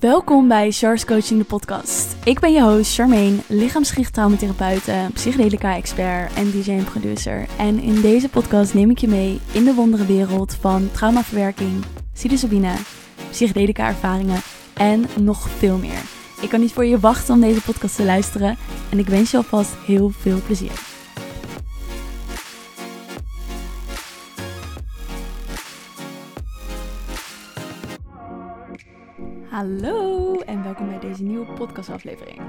Welkom bij Char's Coaching, de podcast. Ik ben je host Charmaine, lichaamsgericht traumatherapeute, psychedelica-expert en DJ en producer. En in deze podcast neem ik je mee in de wondere wereld van traumaverwerking, psilocybine, psychedelica-ervaringen en nog veel meer. Ik kan niet voor je wachten om deze podcast te luisteren en ik wens je alvast heel veel plezier. Hallo en welkom bij deze nieuwe podcastaflevering.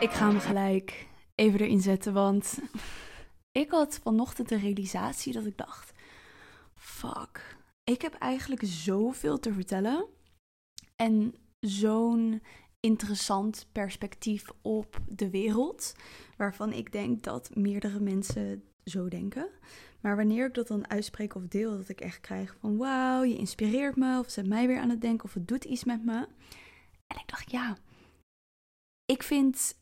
Ik ga hem gelijk even erin zetten, want ik had vanochtend de realisatie dat ik dacht: fuck, ik heb eigenlijk zoveel te vertellen en zo'n interessant perspectief op de wereld, waarvan ik denk dat meerdere mensen zo denken. Maar wanneer ik dat dan uitspreek of deel, dat ik echt krijg van wauw, je inspireert me, of zet mij weer aan het denken, of het doet iets met me. En ik dacht, ja, ik vind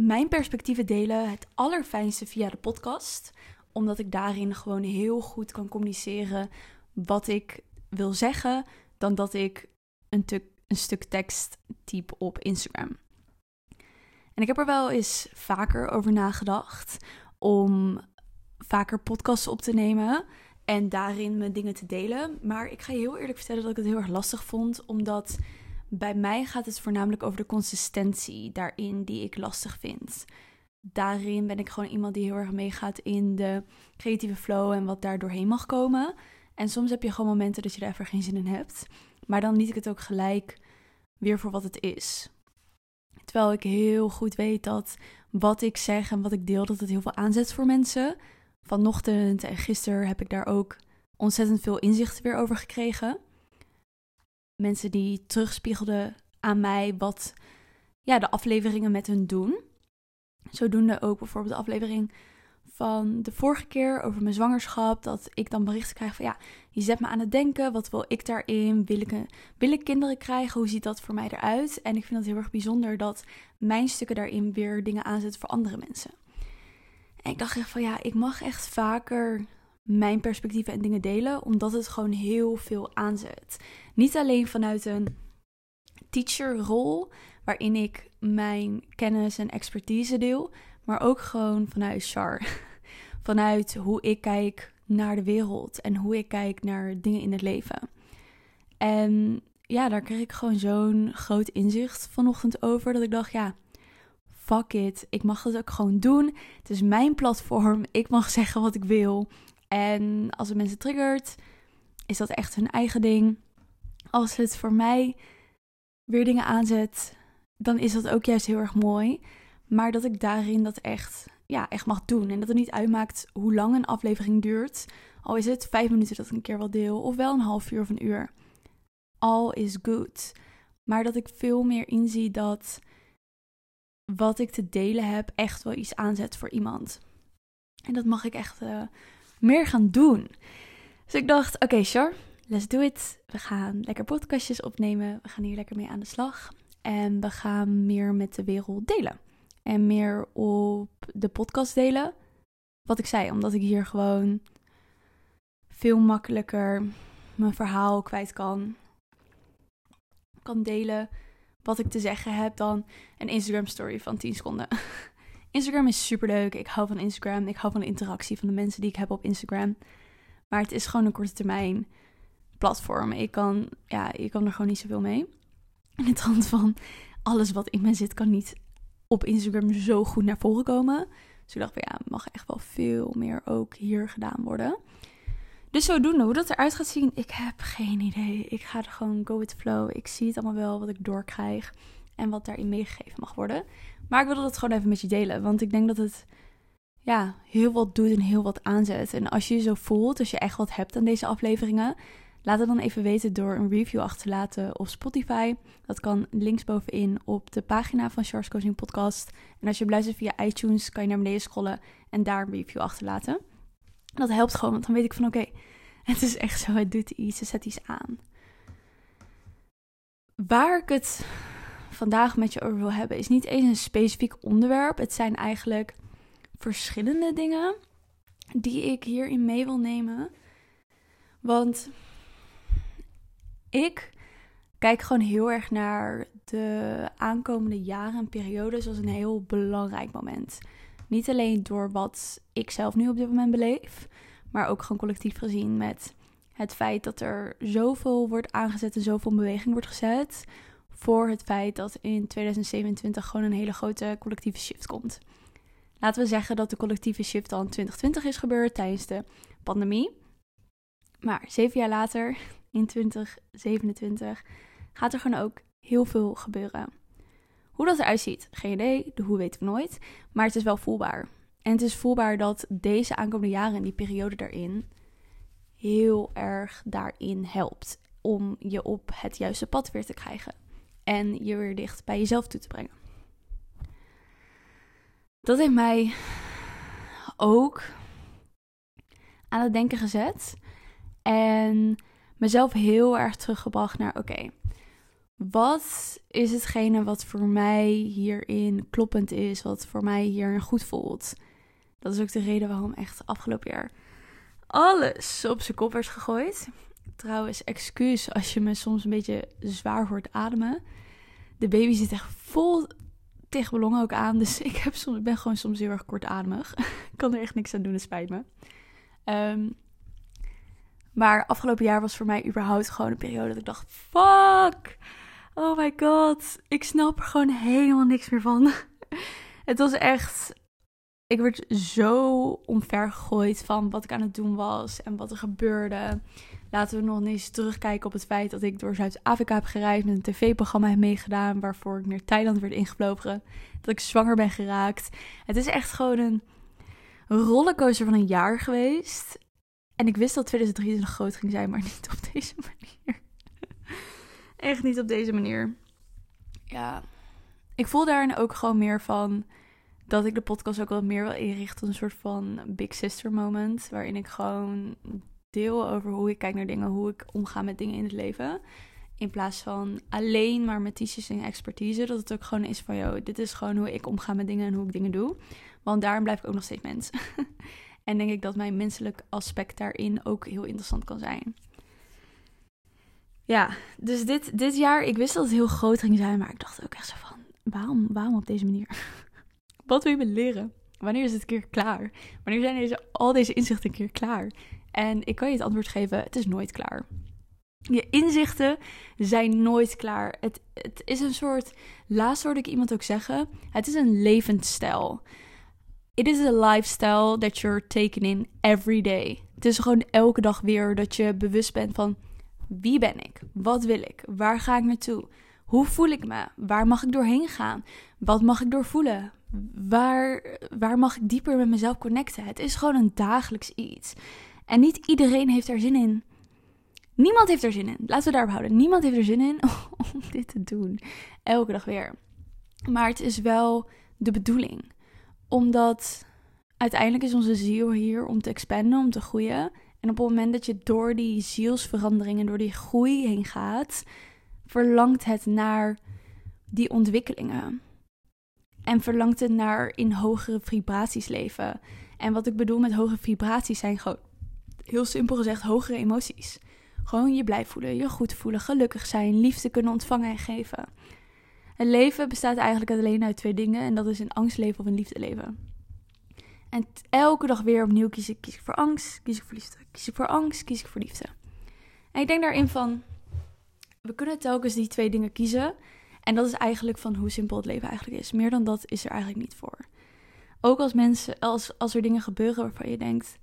mijn perspectieven delen het allerfijnste via de podcast, omdat ik daarin gewoon heel goed kan communiceren wat ik wil zeggen, dan dat ik een, een stuk tekst type op Instagram. En ik heb er wel eens vaker over nagedacht om vaker podcasts op te nemen en daarin mijn dingen te delen. Maar ik ga je heel eerlijk vertellen dat ik het heel erg lastig vond, omdat bij mij gaat het voornamelijk over de consistentie daarin die ik lastig vind. Daarin ben ik gewoon iemand die heel erg meegaat in de creatieve flow en wat daar doorheen mag komen. En soms heb je gewoon momenten dat je daar even geen zin in hebt. Maar dan liet ik het ook gelijk weer voor wat het is. Terwijl ik heel goed weet dat wat ik zeg en wat ik deel, dat het heel veel aanzet voor mensen vanochtend en gisteren heb ik daar ook ontzettend veel inzichten weer over gekregen. Mensen die terugspiegelden aan mij wat ja, de afleveringen met hun doen. Zodoende ook bijvoorbeeld de aflevering van de vorige keer over mijn zwangerschap. Dat ik dan berichten krijg van ja, je zet me aan het denken. Wat wil ik daarin? Wil ik, wil ik kinderen krijgen? Hoe ziet dat voor mij eruit? En ik vind het heel erg bijzonder dat mijn stukken daarin weer dingen aanzetten voor andere mensen. En ik dacht echt van ja, ik mag echt vaker mijn perspectieven en dingen delen, omdat het gewoon heel veel aanzet. Niet alleen vanuit een teacherrol, waarin ik mijn kennis en expertise deel, maar ook gewoon vanuit Char. Vanuit hoe ik kijk naar de wereld en hoe ik kijk naar dingen in het leven. En ja, daar kreeg ik gewoon zo'n groot inzicht vanochtend over dat ik dacht, ja, fuck it. Ik mag het ook gewoon doen. Het is mijn platform. Ik mag zeggen wat ik wil. En als het mensen triggert, is dat echt hun eigen ding. Als het voor mij weer dingen aanzet, dan is dat ook juist heel erg mooi. Maar dat ik daarin dat echt, ja, echt mag doen. En dat het niet uitmaakt hoe lang een aflevering duurt. Al is het vijf minuten dat ik een keer wel deel, of wel een half uur of een uur. All is good. Maar dat ik veel meer inzie dat wat ik te delen heb echt wel iets aanzet voor iemand. En dat mag ik echt uh, meer gaan doen. Dus ik dacht, oké sure, let's do it. We gaan lekker podcastjes opnemen. We gaan hier lekker mee aan de slag. En we gaan meer met de wereld delen. En meer op de podcast delen. Wat ik zei, omdat ik hier gewoon veel makkelijker mijn verhaal kwijt kan. Kan delen wat ik te zeggen heb dan een Instagram story van 10 seconden. Instagram is super leuk. Ik hou van Instagram. Ik hou van de interactie van de mensen die ik heb op Instagram. Maar het is gewoon een korte termijn platform. Ik kan, ja, ik kan er gewoon niet zoveel mee. In het trant van alles wat in mij zit, kan niet op Instagram zo goed naar voren komen. Dus ik dacht, ja, mag echt wel veel meer ook hier gedaan worden. Dus zodoende, hoe dat eruit gaat zien, ik heb geen idee. Ik ga er gewoon go with the flow. Ik zie het allemaal wel wat ik doorkrijg en wat daarin meegegeven mag worden. Maar ik wilde dat gewoon even met je delen, want ik denk dat het ja, heel wat doet en heel wat aanzet. En als je je zo voelt, als je echt wat hebt aan deze afleveringen, laat het dan even weten door een review achter te laten op Spotify. Dat kan linksbovenin op de pagina van Charles Coaching Podcast. En als je luistert via iTunes, kan je naar beneden scrollen en daar een review achterlaten. Dat helpt gewoon, want dan weet ik van oké, het is echt zo, het doet iets, het zet iets aan. Waar ik het vandaag met je over wil hebben, is niet eens een specifiek onderwerp. Het zijn eigenlijk verschillende dingen die ik hierin mee wil nemen. Want ik kijk gewoon heel erg naar de aankomende jaren en periodes als een heel belangrijk moment. Niet alleen door wat ik zelf nu op dit moment beleef, maar ook gewoon collectief gezien met het feit dat er zoveel wordt aangezet en zoveel beweging wordt gezet voor het feit dat in 2027 gewoon een hele grote collectieve shift komt. Laten we zeggen dat de collectieve shift al in 2020 is gebeurd tijdens de pandemie. Maar zeven jaar later, in 2027, gaat er gewoon ook heel veel gebeuren. Hoe dat eruit ziet, geen idee. De hoe weten we nooit. Maar het is wel voelbaar. En het is voelbaar dat deze aankomende jaren en die periode daarin heel erg daarin helpt om je op het juiste pad weer te krijgen en je weer dicht bij jezelf toe te brengen. Dat heeft mij ook aan het denken gezet en mezelf heel erg teruggebracht naar oké, wat is hetgene wat voor mij hierin kloppend is, wat voor mij hierin goed voelt? Dat is ook de reden waarom echt afgelopen jaar alles op zijn kop werd gegooid. Trouwens, excuus als je me soms een beetje zwaar hoort ademen. De baby zit echt vol tegen ook aan. Dus ik, heb soms, ik ben gewoon soms heel erg kortademig. ik kan er echt niks aan doen, het spijt me. Ehm, maar afgelopen jaar was voor mij überhaupt gewoon een periode dat ik dacht: fuck, oh my god, ik snap er gewoon helemaal niks meer van. het was echt ik werd zo omvergegooid van wat ik aan het doen was en wat er gebeurde. Laten we nog eens terugkijken op het feit dat ik door Zuid-Afrika heb gereisd met een tv-programma heb meegedaan waarvoor ik naar Thailand werd ingevlogen. Dat ik zwanger ben geraakt. Het is echt gewoon een rollercoaster van een jaar geweest. En ik wist dat 2023 groot ging zijn, maar niet op deze manier. Echt niet op deze manier. Ja, ik voel daarin ook gewoon meer van dat ik de podcast ook wat meer wil inrichten een soort van big sister moment. Waarin ik gewoon deel over hoe ik kijk naar dingen, hoe ik omga met dingen in het leven. In plaats van alleen maar met t en expertise. Dat het ook gewoon is van, joh, dit is gewoon hoe ik omga met dingen en hoe ik dingen doe. Want daarom blijf ik ook nog steeds mens. en denk ik dat mijn menselijk aspect daarin ook heel interessant kan zijn. Ja, dus dit, dit jaar, ik wist dat het heel groot ging zijn, maar ik dacht ook echt zo van, waarom, waarom op deze manier? Wat wil je me leren? Wanneer is het een keer klaar? Wanneer zijn deze, al deze inzichten een keer klaar? En ik kan je het antwoord geven: het is nooit klaar. Je inzichten zijn nooit klaar. Het, het is een soort. Laatst hoorde ik iemand ook zeggen: het is een levensstijl. It is a lifestyle that you're taking in every day. Het is gewoon elke dag weer dat je bewust bent van wie ben ik? Wat wil ik? Waar ga ik naartoe? Hoe voel ik me? Waar mag ik doorheen gaan? Wat mag ik doorvoelen? Waar, waar mag ik dieper met mezelf connecten? Het is gewoon een dagelijks iets. En niet iedereen heeft er zin in. Niemand heeft er zin in. Laten we daarop houden. Niemand heeft er zin in om dit te doen. Elke dag weer. Maar het is wel de bedoeling. Omdat uiteindelijk is onze ziel hier om te expanden, om te groeien. En op het moment dat je door die zielsveranderingen, door die groei heen gaat, verlangt het naar die ontwikkelingen. En verlangt het naar in hogere vibraties leven. En wat ik bedoel met hogere vibraties zijn gewoon, heel simpel gezegd, hogere emoties. Gewoon je blij voelen, je goed voelen, gelukkig zijn, liefde kunnen ontvangen en geven. Het leven bestaat eigenlijk alleen uit twee dingen. En dat is een angstleven of een liefdeleven. En elke dag weer opnieuw kies ik, kies ik voor angst, kies ik voor liefde. Kies ik voor angst, kies ik voor liefde. En ik denk daarin van, we kunnen telkens die twee dingen kiezen. En dat is eigenlijk van hoe simpel het leven eigenlijk is. Meer dan dat is er eigenlijk niet voor. Ook als mensen, als, als er dingen gebeuren waarvan je denkt: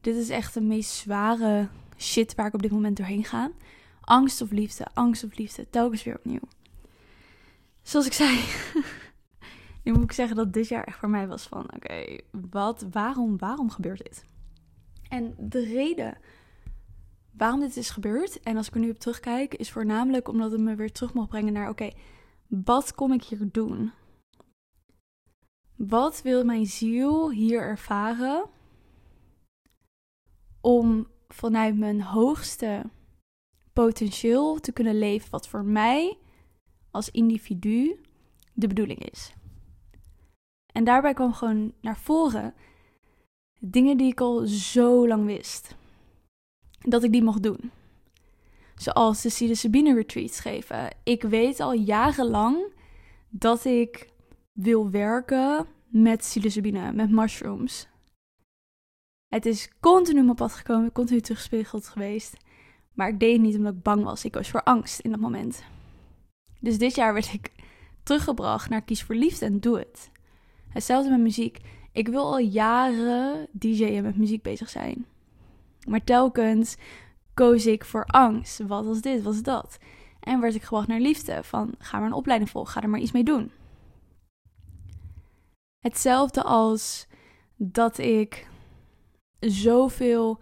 dit is echt de meest zware shit waar ik op dit moment doorheen ga. Angst of liefde, angst of liefde, telkens weer opnieuw. Zoals ik zei, nu moet ik zeggen dat dit jaar echt voor mij was van: oké, wat, waarom, waarom gebeurt dit? En de reden waarom dit is gebeurd, en als ik er nu op terugkijk, is voornamelijk omdat het me weer terug mag brengen naar: oké, wat kom ik hier doen? Wat wil mijn ziel hier ervaren om vanuit mijn hoogste potentieel te kunnen leven, wat voor mij als individu de bedoeling is? En daarbij kwam gewoon naar voren dingen die ik al zo lang wist dat ik die mocht doen. Zoals de psilocybine retreats geven. Ik weet al jarenlang dat ik wil werken met psilocybine, met mushrooms. Het is continu op mijn pad gekomen, continu teruggespiegeld geweest. Maar ik deed het niet omdat ik bang was. Ik was voor angst in dat moment. Dus dit jaar werd ik teruggebracht naar Kies voor Liefde en doe het. Hetzelfde met muziek. Ik wil al jaren DJ'en met muziek bezig zijn. Maar telkens koos ik voor angst. Wat was dit? Wat was dat? En werd ik gebracht naar liefde. Van ga maar een opleiding volgen, ga er maar iets mee doen. Hetzelfde als dat ik zoveel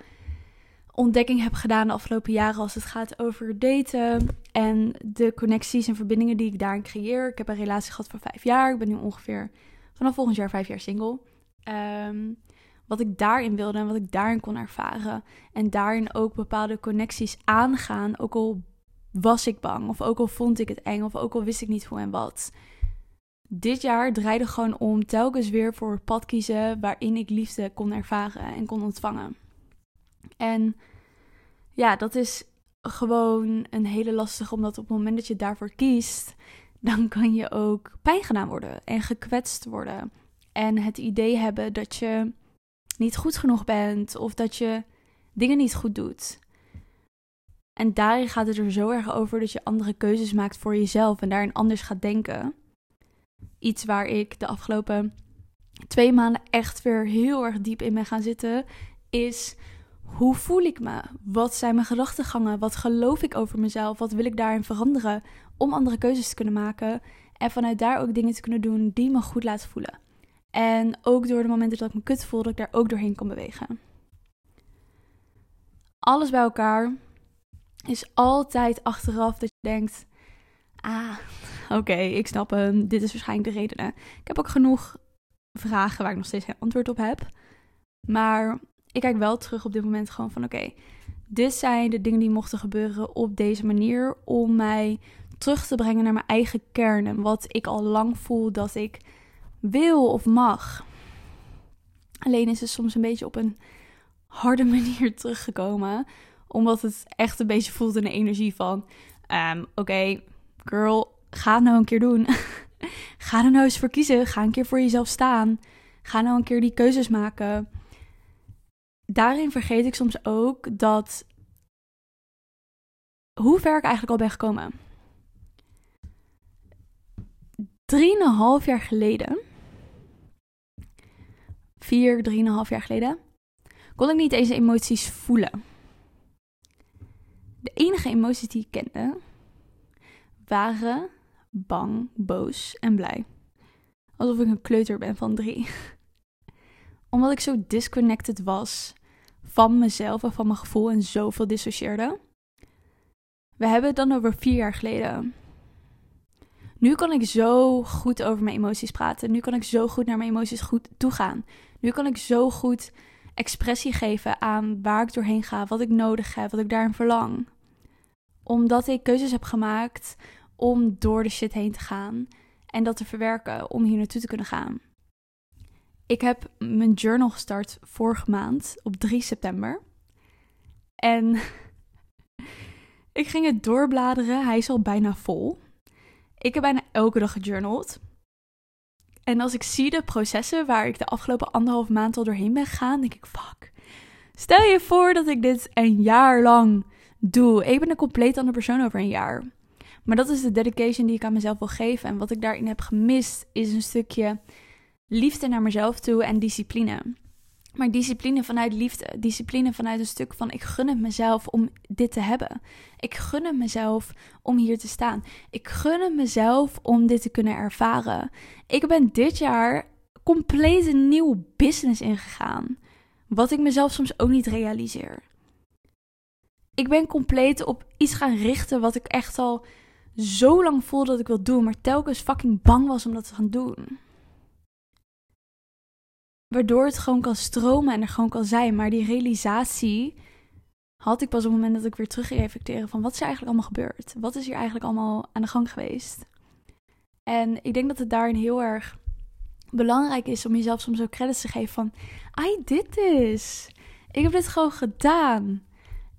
ontdekking heb gedaan de afgelopen jaren als het gaat over daten en de connecties en verbindingen die ik daarin creëer. Ik heb een relatie gehad voor vijf jaar. Ik ben nu ongeveer vanaf volgend jaar vijf jaar single. Um, wat ik daarin wilde en wat ik daarin kon ervaren. En daarin ook bepaalde connecties aangaan, ook al was ik bang, of ook al vond ik het eng, of ook al wist ik niet hoe en wat. Dit jaar draaide gewoon om telkens weer voor het pad kiezen waarin ik liefde kon ervaren en kon ontvangen. En ja, dat is gewoon een hele lastige, omdat op het moment dat je daarvoor kiest, dan kan je ook pijn gedaan worden en gekwetst worden. En het idee hebben dat je niet goed genoeg bent of dat je dingen niet goed doet. En daarin gaat het er zo erg over dat je andere keuzes maakt voor jezelf en daarin anders gaat denken. Iets waar ik de afgelopen twee maanden echt weer heel erg diep in ben gaan zitten, is hoe voel ik me? Wat zijn mijn gedachtegangen? Wat geloof ik over mezelf? Wat wil ik daarin veranderen om andere keuzes te kunnen maken en vanuit daar ook dingen te kunnen doen die me goed laten voelen? En ook door de momenten dat ik me kut voel, dat ik daar ook doorheen kan bewegen. Alles bij elkaar is altijd achteraf dat je denkt: ah, oké, ik snap hem. Dit is waarschijnlijk de reden. Ik heb ook genoeg vragen waar ik nog steeds geen antwoord op heb. Maar ik kijk wel terug op dit moment gewoon van: oké, dit zijn de dingen die mochten gebeuren op deze manier om mij terug te brengen naar mijn eigen kern en wat ik al lang voel dat ik wil of mag. Alleen is het soms een beetje op een harde manier teruggekomen. Omdat het echt een beetje voelt in de energie van... Um, Oké, girl, ga het nou een keer doen. ga er nou eens voor kiezen. Ga een keer voor jezelf staan. Ga nou een keer die keuzes maken. Daarin vergeet ik soms ook dat... Hoe ver ik eigenlijk al ben gekomen. Drieënhalf jaar geleden vier, drieënhalf jaar geleden, kon ik niet deze emoties voelen. De enige emoties die ik kende waren bang, boos en blij. Alsof ik een kleuter ben van drie. Omdat ik zo disconnected was van mezelf en van mijn gevoel en zoveel dissocieerde. We hebben het dan over vier jaar geleden. Nu kan ik zo goed over mijn emoties praten. Nu kan ik zo goed naar mijn emoties goed toegaan. Nu kan ik zo goed expressie geven aan waar ik doorheen ga, wat ik nodig heb, wat ik daarin verlang. Omdat ik keuzes heb gemaakt om door de shit heen te gaan en dat te verwerken om hier naartoe te kunnen gaan. Ik heb mijn journal gestart vorige maand op 3 september. En ik ging het doorbladeren. Hij is al bijna vol. Ik heb bijna elke dag gejournald. En als ik zie de processen waar ik de afgelopen anderhalf maand al doorheen ben gegaan, denk ik: fuck. Stel je voor dat ik dit een jaar lang doe. Ik ben een compleet andere persoon over een jaar. Maar dat is de dedication die ik aan mezelf wil geven. En wat ik daarin heb gemist, is een stukje liefde naar mezelf toe en discipline. Maar discipline vanuit liefde. Discipline vanuit een stuk van ik gun het mezelf om dit te hebben. Ik gun het mezelf om hier te staan. Ik gun het mezelf om dit te kunnen ervaren. Ik ben dit jaar compleet een nieuw business ingegaan. Wat ik mezelf soms ook niet realiseer. Ik ben compleet op iets gaan richten wat ik echt al zo lang voelde dat ik wil doen, maar telkens fucking bang was om dat te gaan doen. Waardoor het gewoon kan stromen en er gewoon kan zijn. Maar die realisatie had ik pas op het moment dat ik weer terug ging reflecteren van wat is er eigenlijk allemaal gebeurd? Wat is hier eigenlijk allemaal aan de gang geweest? En ik denk dat het daarin heel erg belangrijk is om jezelf soms ook credits te geven van I did this. Ik heb dit gewoon gedaan.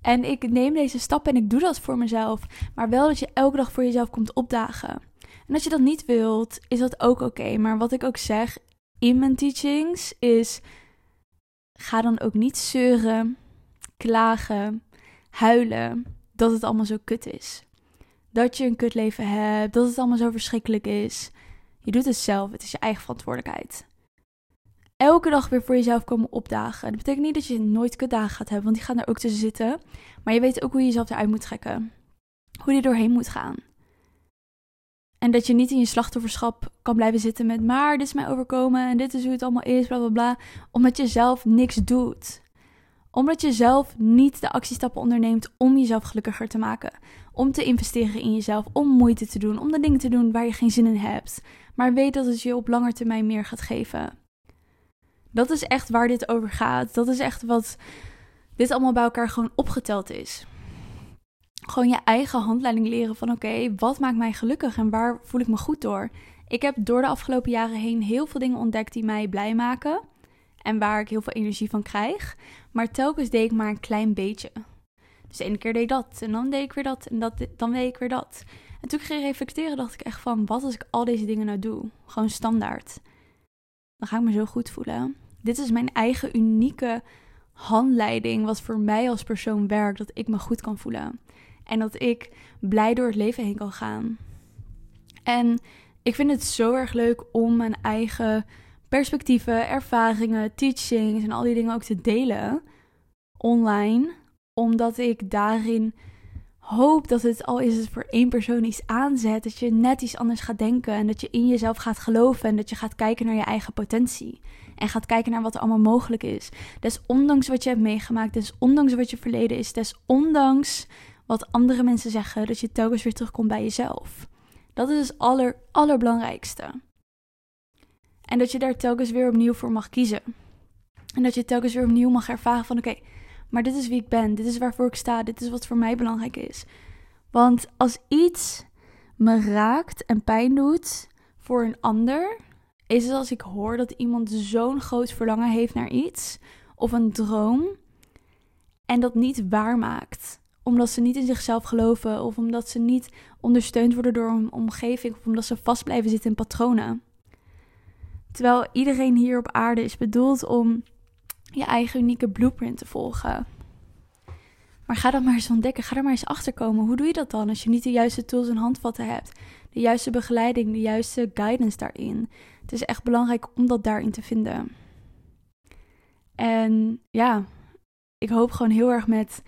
En ik neem deze stap en ik doe dat voor mezelf. Maar wel dat je elke dag voor jezelf komt opdagen. En als je dat niet wilt, is dat ook oké. Maar wat ik ook zeg in mijn teachings is: ga dan ook niet zeuren, klagen, huilen dat het allemaal zo kut is. Dat je een kutleven hebt, dat het allemaal zo verschrikkelijk is. Je doet het zelf, het is je eigen verantwoordelijkheid. Elke dag weer voor jezelf komen opdagen. Dat betekent niet dat je nooit kutdagen gaat hebben, want die gaan er ook tussen zitten. Maar je weet ook hoe je jezelf eruit moet trekken. Hoe je er doorheen moet gaan. En dat je niet in je slachtofferschap kan blijven zitten met maar dit is mij overkomen en dit is hoe het allemaal is, bla bla bla. Omdat je zelf niks doet. Omdat je zelf niet de actiestappen onderneemt om jezelf gelukkiger te maken. Om te investeren in jezelf, om moeite te doen, om de dingen te doen waar je geen zin in hebt. Maar weet dat het je op lange termijn meer gaat geven. Dat is echt waar dit over gaat. Dat is echt wat dit allemaal bij elkaar gewoon opgeteld is gewoon je eigen handleiding leren van oké, wat maakt mij gelukkig en waar voel ik me goed door? Ik heb door de afgelopen jaren heen heel veel dingen ontdekt die mij blij maken en waar ik heel veel energie van krijg. Maar telkens deed ik maar een klein beetje. Dus de ene keer deed ik dat en dan deed ik weer dat en dat, dan deed ik weer dat. En toen ik ging reflecteren dacht ik echt van wat als ik al deze dingen nou doe? Gewoon standaard. Dan ga ik me zo goed voelen. Dit is mijn eigen unieke handleiding wat voor mij als persoon werkt, dat ik me goed kan voelen. En dat ik blij door het leven heen kan gaan. En ik vind het zo erg leuk om mijn eigen perspectieven, ervaringen, teachings en al die dingen ook te delen online. Omdat ik daarin hoop dat het al is het voor één persoon iets aanzet. Dat je net iets anders gaat denken. En dat je in jezelf gaat geloven. En dat je gaat kijken naar je eigen potentie. En gaat kijken naar wat er allemaal mogelijk is. Desondanks wat je hebt meegemaakt. Desondanks wat je verleden is. Desondanks wat andere mensen zeggen, dat je telkens weer terugkomt bij jezelf. Dat is het aller, allerbelangrijkste. En dat je daar telkens weer opnieuw voor mag kiezen. En dat je telkens weer opnieuw mag ervaren van oké, maar dit is wie ik ben, dit is waarvoor ik sta, dit is wat voor mij belangrijk is. Want als iets me raakt en pijn doet voor een ander, is het als ik hoor dat iemand zo'n groot verlangen heeft naar iets of een droom en dat niet waar maakt omdat ze niet in zichzelf geloven of omdat ze niet ondersteund worden door een omgeving of omdat ze vast blijven zitten in patronen. Terwijl iedereen hier op aarde is bedoeld om je eigen unieke blueprint te volgen. Maar ga dat maar eens ontdekken, ga er maar eens achter komen. Hoe doe je dat dan als je niet de juiste tools en handvatten hebt? De juiste begeleiding, de juiste guidance daarin. Het is echt belangrijk om dat daarin te vinden. En ja, ik hoop gewoon heel erg met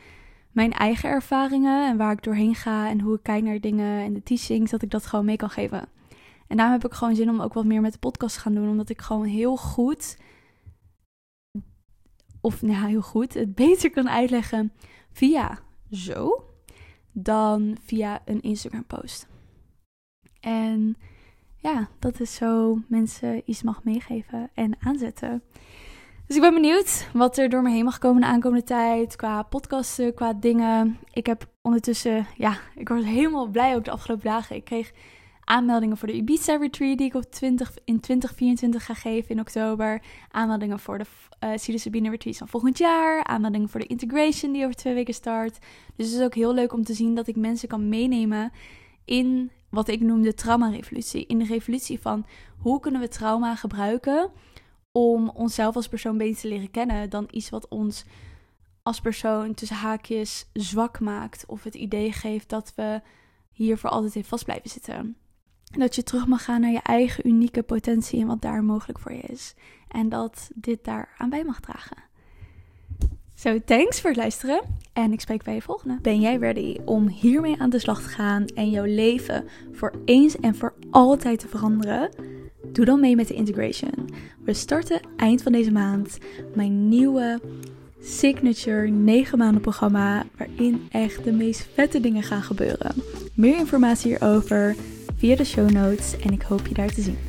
mijn eigen ervaringen en waar ik doorheen ga en hoe ik kijk naar dingen en de teachings, dat ik dat gewoon mee kan geven. En daarom heb ik gewoon zin om ook wat meer met de podcast te gaan doen, omdat ik gewoon heel goed, of nou heel goed, het beter kan uitleggen via zo dan via een Instagram post. En ja, dat is zo mensen iets mag meegeven en aanzetten. Dus ik ben benieuwd wat er door me heen mag komen de aankomende tijd. Qua podcasten, qua dingen. Ik heb ondertussen, ja, ik was helemaal blij ook de afgelopen dagen. Ik kreeg aanmeldingen voor de Ibiza Retreat die ik op 20, in 2024 ga geven in oktober. Aanmeldingen voor de uh, psilocybine Retreat van volgend jaar. Aanmeldingen voor de Integration die over twee weken start. Dus het is ook heel leuk om te zien dat ik mensen kan meenemen in wat ik noem de trauma-revolutie. In de revolutie van hoe kunnen we trauma gebruiken om onszelf als persoon beter te leren kennen dan iets wat ons als persoon tussen haakjes zwak maakt of het idee geeft dat we hier voor altijd in vast blijven zitten. Dat je terug mag gaan naar je eigen unieke potentie en wat daar mogelijk voor je is. En dat dit daar aan bij mag dragen. Zo, thanks voor het luisteren en ik spreek bij je volgende. Ben jij ready om hiermee aan de slag te gaan en jouw leven voor eens en voor altijd te veranderen? Doe dan mee met de integration. We starten eind van deze maand mijn nieuwe signature 9 maanden programma waarin echt de meest vette dingen gaan gebeuren. Meer informatie hierover via de show notes en ik hoop je daar te zien.